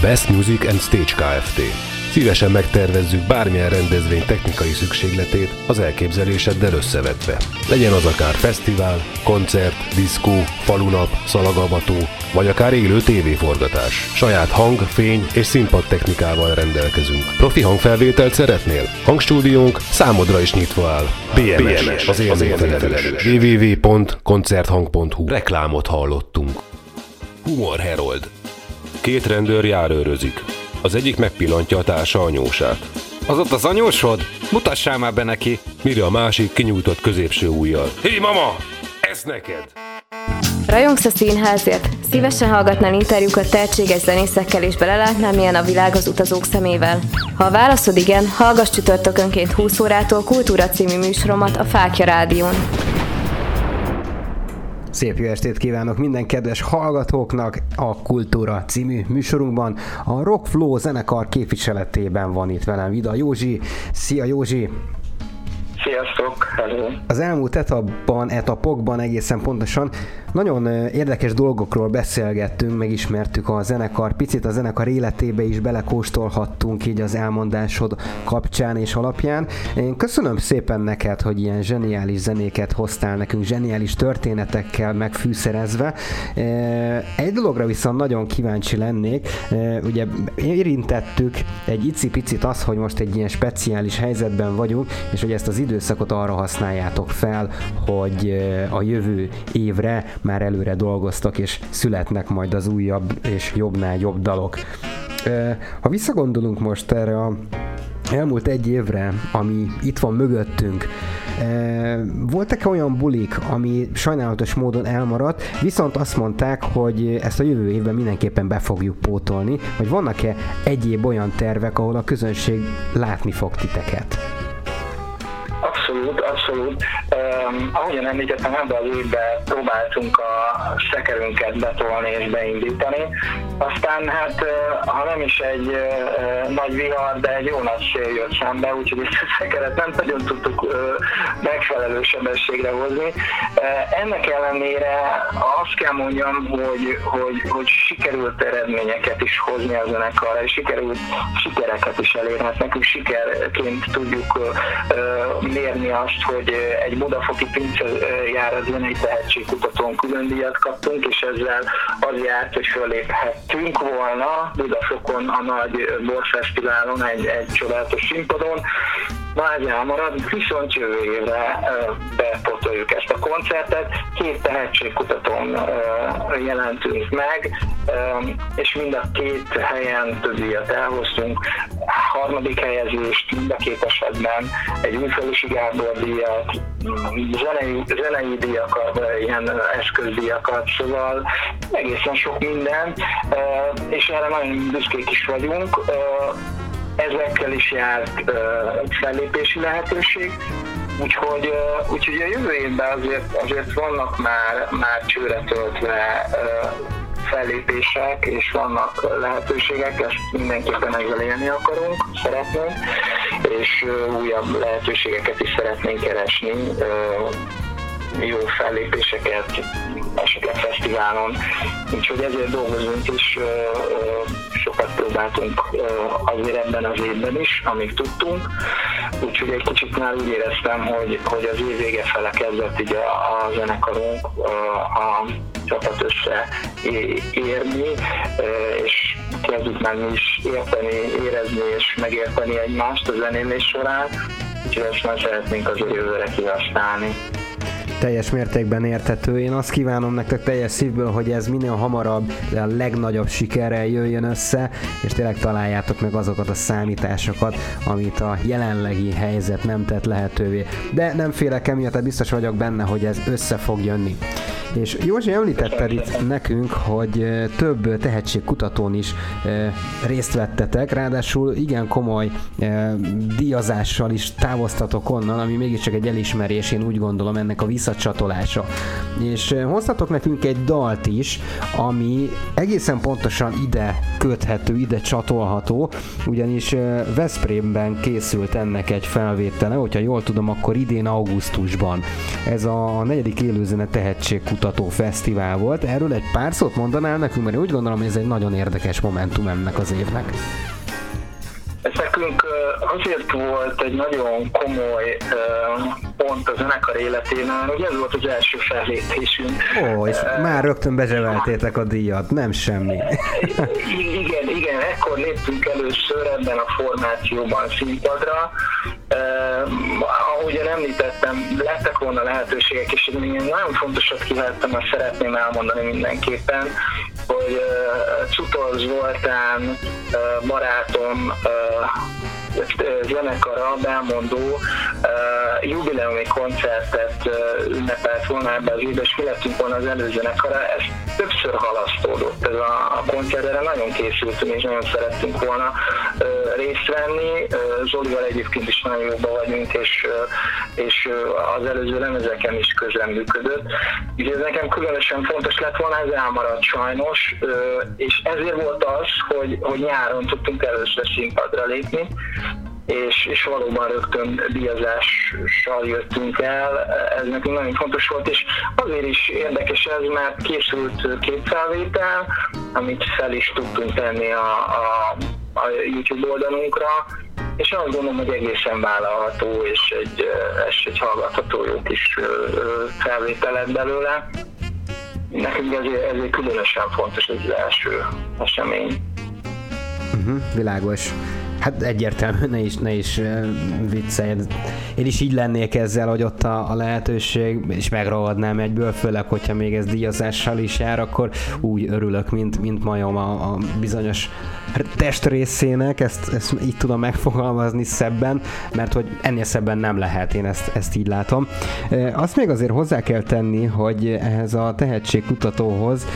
E: Best Music and Stage Kft. Szívesen megtervezzük bármilyen rendezvény technikai szükségletét az elképzeléseddel összevetve. Legyen az akár fesztivál, koncert, diszkó, falunap, szalagavató, vagy akár élő tévéforgatás. Saját hang, fény és színpad technikával rendelkezünk. Profi hangfelvételt szeretnél? Hangstúdiónk számodra is nyitva áll. BMS, BMS az élményfelelős. www.koncerthang.hu Reklámot hallottunk. Humor Herold. Két rendőr járőrözik. Az egyik megpillantja a társa anyósát.
B: Az ott az anyósod? Mutassál már be neki!
E: Mire a másik kinyújtott középső ujjal. Hé, mama! Ez neked!
A: Rajongsz a színházért? Szívesen hallgatnál interjúkat tehetséges zenészekkel és belelátnál, milyen a világ az utazók szemével? Ha a válaszod igen, hallgass csütörtökönként 20 órától Kultúra című műsoromat a Fákja Rádión.
B: Szép jó estét kívánok minden kedves hallgatóknak a Kultúra című műsorunkban. A Rock Flow zenekar képviseletében van itt velem Vida Józsi. Szia Józsi!
C: Sziasztok! Hello.
B: Az elmúlt etapban, etapokban egészen pontosan nagyon érdekes dolgokról beszélgettünk, megismertük a zenekar, picit a zenekar életébe is belekóstolhattunk így az elmondásod kapcsán és alapján. Én köszönöm szépen neked, hogy ilyen zseniális zenéket hoztál nekünk, zseniális történetekkel megfűszerezve. Egy dologra viszont nagyon kíváncsi lennék, ugye érintettük egy icipicit az, hogy most egy ilyen speciális helyzetben vagyunk, és hogy ezt az időszakot arra használjátok fel, hogy a jövő évre már előre dolgoztak, és születnek majd az újabb és jobbnál jobb dalok. Ha visszagondolunk most erre a elmúlt egy évre, ami itt van mögöttünk, voltak-e olyan bulik, ami sajnálatos módon elmaradt, viszont azt mondták, hogy ezt a jövő évben mindenképpen be fogjuk pótolni, vagy vannak-e egyéb olyan tervek, ahol a közönség látni fog titeket?
C: Abszolút, abszolút. Um, ahogyan említettem, ebben az évben próbáltunk a szekerünket betolni és beindítani. Aztán hát, ha nem is egy uh, nagy vihar, de egy jó nagy szél jött szembe, úgyhogy ezt a szekeret nem nagyon tudtuk uh, megfelelő sebességre hozni. Uh, ennek ellenére azt kell mondjam, hogy, hogy, hogy sikerült eredményeket is hozni a zenekarra, és sikerült sikereket is elérni. Hát nekünk sikerként tudjuk mérni azt, hogy egy Budafoki Pince járat zenei tehetségkutatón külön díjat kaptunk, és ezzel az járt, hogy föléphettünk volna Budafokon a nagy borfesztiválon, egy, egy csodálatos színpadon, Na ez elmarad, viszont jövő évre bepotoljuk ezt a koncertet. Két tehetségkutatón jelentünk meg, és mind a két helyen több díjat elhoztunk. Harmadik helyezést mind a két esetben egy Műfelősi Gábor díjat, zenei, zenei díjakat, ilyen eszközdíjakat, szóval egészen sok minden, és erre nagyon büszkék is vagyunk. Ezekkel is járt fellépési lehetőség, úgyhogy, úgyhogy a jövő évben azért, azért vannak már, már csőre töltve fellépések, és vannak lehetőségek, ezt mindenképpen ezzel élni akarunk, szeretnénk, és újabb lehetőségeket is szeretnénk keresni, jó fellépéseket, esetleg fesztiválon, úgyhogy ezért dolgozunk is, sokat próbáltunk azért ebben az évben is, amíg tudtunk, úgyhogy egy kicsit már úgy éreztem, hogy, hogy az év vége fele kezdett így a, zenekarunk a csapat össze érni, és kezdjük már mi is érteni, érezni és megérteni egymást a zenélés során, úgyhogy ezt már szeretnénk az jövőre kihasználni
B: teljes mértékben érthető. Én azt kívánom nektek teljes szívből, hogy ez minél hamarabb a legnagyobb sikerrel jöjjön össze, és tényleg találjátok meg azokat a számításokat, amit a jelenlegi helyzet nem tett lehetővé. De nem félek emiatt, biztos vagyok benne, hogy ez össze fog jönni. És Józsi említetted itt nekünk, hogy több tehetségkutatón is részt vettetek, ráadásul igen komoly díjazással is távoztatok onnan, ami mégiscsak egy elismerés, én úgy gondolom ennek a visszacsatolása. És hoztatok nekünk egy dalt is, ami egészen pontosan ide köthető, ide csatolható, ugyanis Veszprémben készült ennek egy felvétele, hogyha jól tudom, akkor idén augusztusban. Ez a negyedik élőzene tehetségkutató kutató fesztivál volt. Erről egy pár szót mondanál nekünk, mert úgy gondolom, hogy ez egy nagyon érdekes momentum ennek az évnek.
C: Ez nekünk azért volt egy nagyon komoly pont a zenekar életében, hogy ez volt az első fellépésünk.
B: Ó, és uh, már rögtön bezseveltétek a díjat, nem semmi.
C: igen, igen, ekkor léptünk először ebben a formációban színpadra, Uh, ahogyan említettem, lettek volna lehetőségek, és én nagyon fontosat kivettem, azt szeretném elmondani mindenképpen, hogy uh, Cutol Zoltán, uh, barátom, uh, zenekara, Belmondó jubileumi koncertet ünnepelt volna ebbe az évben, és mi lettünk volna az előzenekara, ez többször halasztódott ez a, koncert, erre nagyon készültünk, és nagyon szerettünk volna részt venni. Zolival egyébként is nagyon jobban vagyunk, és, és az előző lemezeken is közben működött. Úgyhogy ez nekem különösen fontos lett volna, ez elmaradt sajnos, és ezért volt az, hogy, hogy nyáron tudtunk először színpadra lépni, és, és valóban rögtön díjazással jöttünk el, ez nekünk nagyon fontos volt, és azért is érdekes ez, mert készült képfelvétel, amit fel is tudtunk tenni a, a, a YouTube oldalunkra, és azt gondolom, hogy egészen vállalható, és egy, és egy hallgatható jó kis felvétel lett belőle. Nekünk ezért, ezért különösen fontos ez az első esemény.
B: Uh-huh, világos. Hát egyértelmű, ne is, ne is viccelj. Én is így lennék ezzel, hogy ott a, a lehetőség, és megragadnám egyből, főleg, hogyha még ez díjazással is jár, akkor úgy örülök, mint, mint majom a, a bizonyos testrészének, ezt, ezt így tudom megfogalmazni szebben, mert hogy ennél szebben nem lehet, én ezt, ezt így látom. Azt még azért hozzá kell tenni, hogy ehhez a tehetségkutatóhoz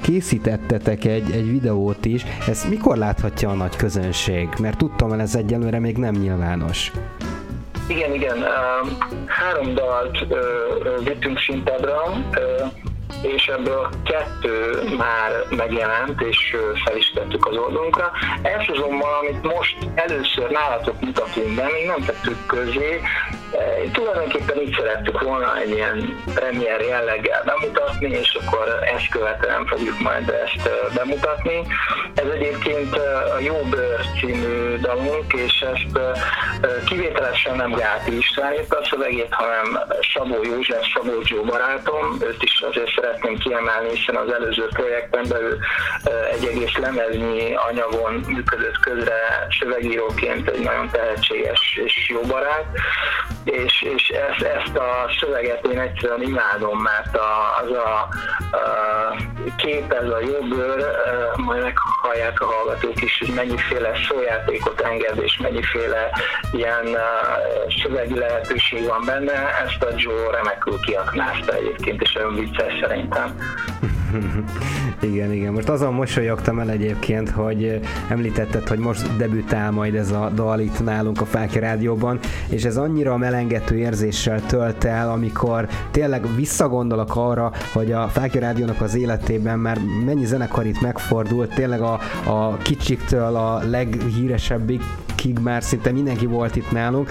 B: készítettetek egy, egy videót is, ezt mikor láthatja a nagy közönség? Mert tudtam, hogy ez egyelőre még nem nyilvános.
C: Igen, igen. Három dalt vittünk színpadra és ebből kettő már megjelent, és fel is tettük az oldalunkra. Ez azonban, amit most először nálatok mutatunk be, még nem tettük közé, tulajdonképpen így szerettük volna egy ilyen premier jelleggel bemutatni, és akkor ezt követően fogjuk majd ezt bemutatni. Ez egyébként a Jó Bőr című dalunk, és ezt kivételesen nem Gáti István írta a szövegét, hanem Szabó József, Szabó Jó barátom, őt is azért szeretném kiemelni, hiszen az előző projektben belül egy egész lemeznyi anyagon működött közre szövegíróként egy nagyon tehetséges és jó barát és, és ezt, ezt a szöveget én egyszerűen imádom, mert a, az a, a kép, ez a jobbőr, majd meghallják a hallgatók is, hogy mennyiféle szójátékot enged, és mennyiféle ilyen szövegi lehetőség van benne, ezt a Joe remekül kiaknázta egyébként, és olyan vicces szerintem.
B: igen, igen. Most azon mosolyogtam el egyébként, hogy említetted, hogy most debütál majd ez a dal itt nálunk a Fákja Rádióban, és ez annyira melengető érzéssel tölt el, amikor tényleg visszagondolok arra, hogy a Fákja Rádiónak az életében már mennyi zenekar itt megfordult, tényleg a, a kicsiktől a leghíresebbig évekig már szinte mindenki volt itt nálunk,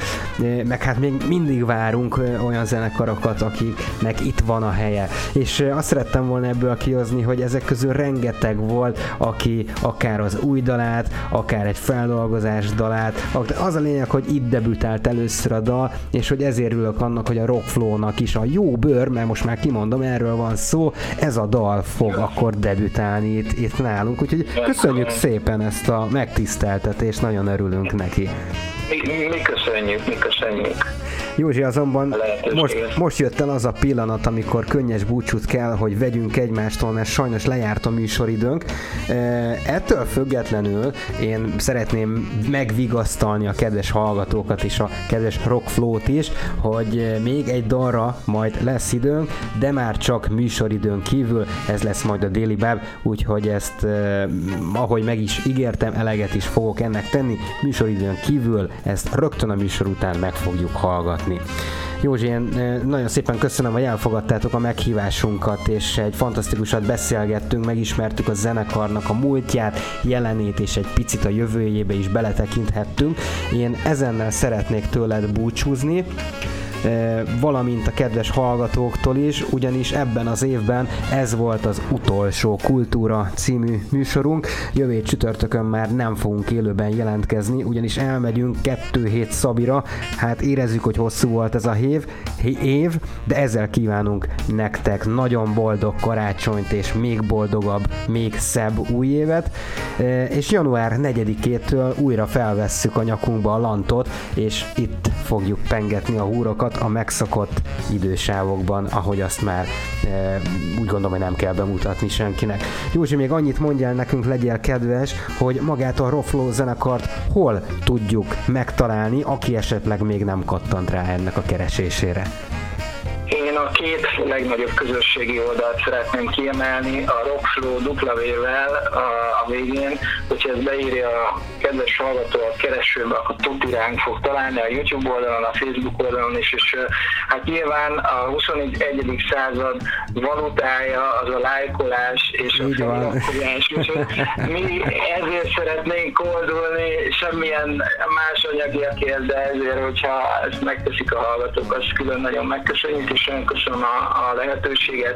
B: meg hát még mindig várunk olyan zenekarokat, akiknek itt van a helye. És azt szerettem volna ebből kihozni, hogy ezek közül rengeteg volt, aki akár az új dalát, akár egy feldolgozás dalát, az a lényeg, hogy itt debütált először a dal, és hogy ezért ülök annak, hogy a Rockflow-nak is a jó bőr, mert most már kimondom, erről van szó, ez a dal fog akkor debütálni itt, itt nálunk, úgyhogy köszönjük szépen ezt a megtiszteltetést, nagyon örülünk neki.
C: Mi, mi köszönjük, mi köszönjük.
B: Józsi, azonban most, most jött el az a pillanat, amikor könnyes búcsút kell, hogy vegyünk egymástól, mert sajnos lejárt a műsoridőnk. Ettől függetlenül én szeretném megvigasztalni a kedves hallgatókat és a kedves rockflót is, hogy még egy dalra majd lesz időnk, de már csak műsoridőn kívül, ez lesz majd a Daily Bab, úgyhogy ezt, ahogy meg is ígértem, eleget is fogok ennek tenni, műsoridőn kívül ezt rögtön a műsor után meg fogjuk hallgatni. Józsi, én nagyon szépen köszönöm, hogy elfogadtátok a meghívásunkat, és egy fantasztikusat beszélgettünk, megismertük a zenekarnak a múltját, jelenét, és egy picit a jövőjébe is beletekinthettünk. Én ezennel szeretnék tőled búcsúzni valamint a kedves hallgatóktól is, ugyanis ebben az évben ez volt az utolsó Kultúra című műsorunk. Jövő csütörtökön már nem fogunk élőben jelentkezni, ugyanis elmegyünk kettő hét Szabira. Hát érezzük, hogy hosszú volt ez a év, év, de ezzel kívánunk nektek nagyon boldog karácsonyt és még boldogabb, még szebb új évet. És január 4-től újra felvesszük a nyakunkba a lantot, és itt fogjuk pengetni a húrokat dolgokat a megszokott idősávokban, ahogy azt már e, úgy gondolom, hogy nem kell bemutatni senkinek. Józsi, még annyit mondjál nekünk, legyél kedves, hogy magát a Rofló zenekart hol tudjuk megtalálni, aki esetleg még nem kattant rá ennek a keresésére.
C: Két legnagyobb közösségi oldalt szeretném kiemelni, a Rockflow W-vel a, a végén, hogyha ez beírja a kedves hallgató a keresőbe, akkor tuti ránk fog találni a YouTube oldalon, a Facebook oldalon is, és hát nyilván a 21. század valutája az a lájkolás és a feliratkozás, mi ezért szeretnénk koldulni, semmilyen más anyagiakért, de ezért, hogyha ezt megteszik a hallgatók, azt külön nagyon megköszönjük, és nagyon köszönöm a, a lehetőséget,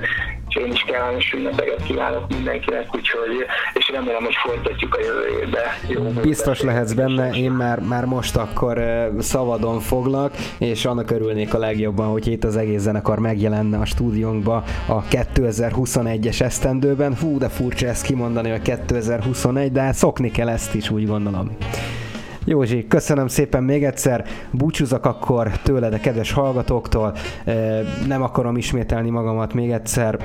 C: és én is kellemes ünnepeket kívánok mindenkinek, úgyhogy, és remélem, hogy folytatjuk a jövő évbe. Jó
B: Biztos lehetsz benne, én már, már most akkor szabadon foglak, és annak örülnék a legjobban, hogy itt az egész zenekar megjelenne a stúdiónkba a 2021-es esztendőben. Hú, de furcsa ezt kimondani, a 2021, de hát szokni kell ezt is, úgy gondolom. Józsi, köszönöm szépen még egyszer, búcsúzok akkor tőled a kedves hallgatóktól, nem akarom ismételni magamat még egyszer,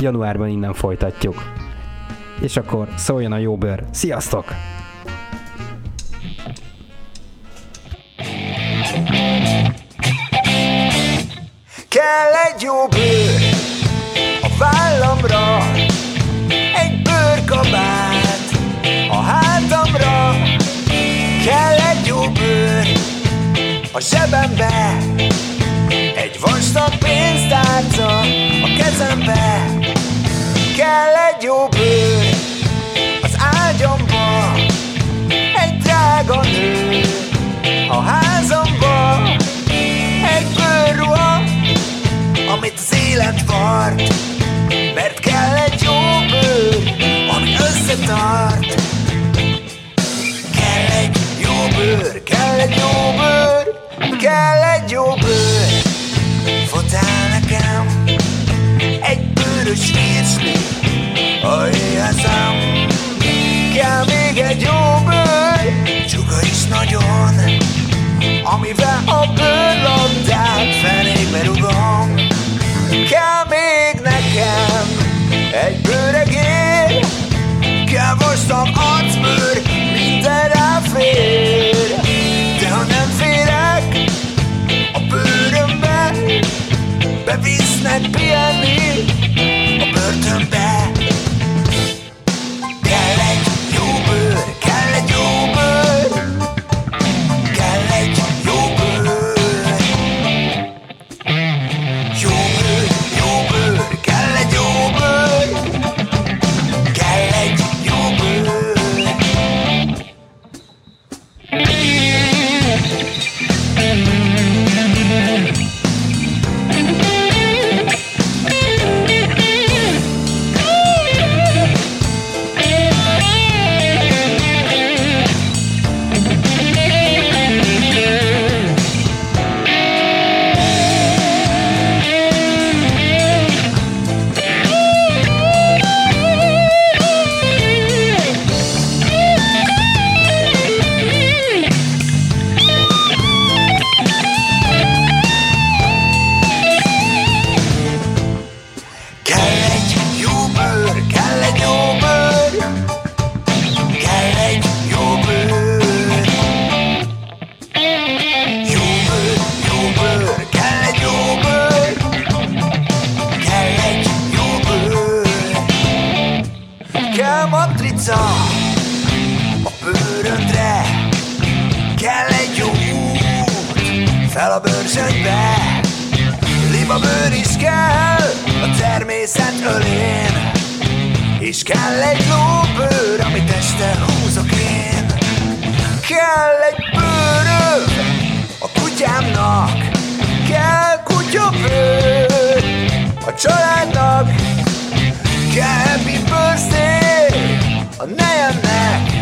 B: januárban innen folytatjuk. És akkor szóljon a jó bőr. Sziasztok!
D: Kell egy jó bőr a vállamra, egy bőrkabát a hátamra, kell egy jó bőr a zsebembe, egy vastag pénztárca a kezembe, kell egy jó bőr az ágyamba, egy drága nő a házamba, kell egy lóbőr, amit este húzok én. Kell egy bőröm a kutyámnak. Kell kutyabőr a családnak. Kell happy birthday a nejemnek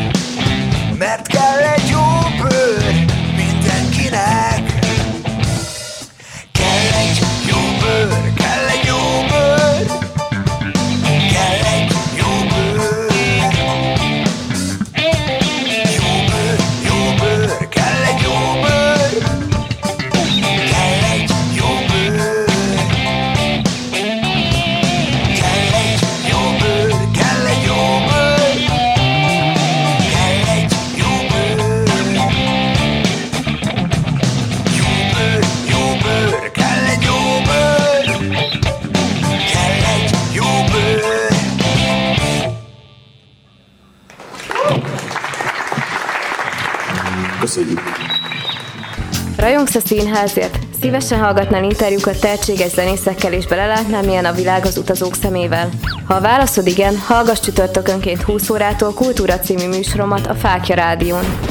A: a színházért? Szívesen hallgatnál interjúkat tehetséges zenészekkel és belelátnál, milyen a világ az utazók szemével? Ha a válaszod igen, hallgass csütörtökönként 20 órától Kultúra című műsoromat a Fákja Rádión.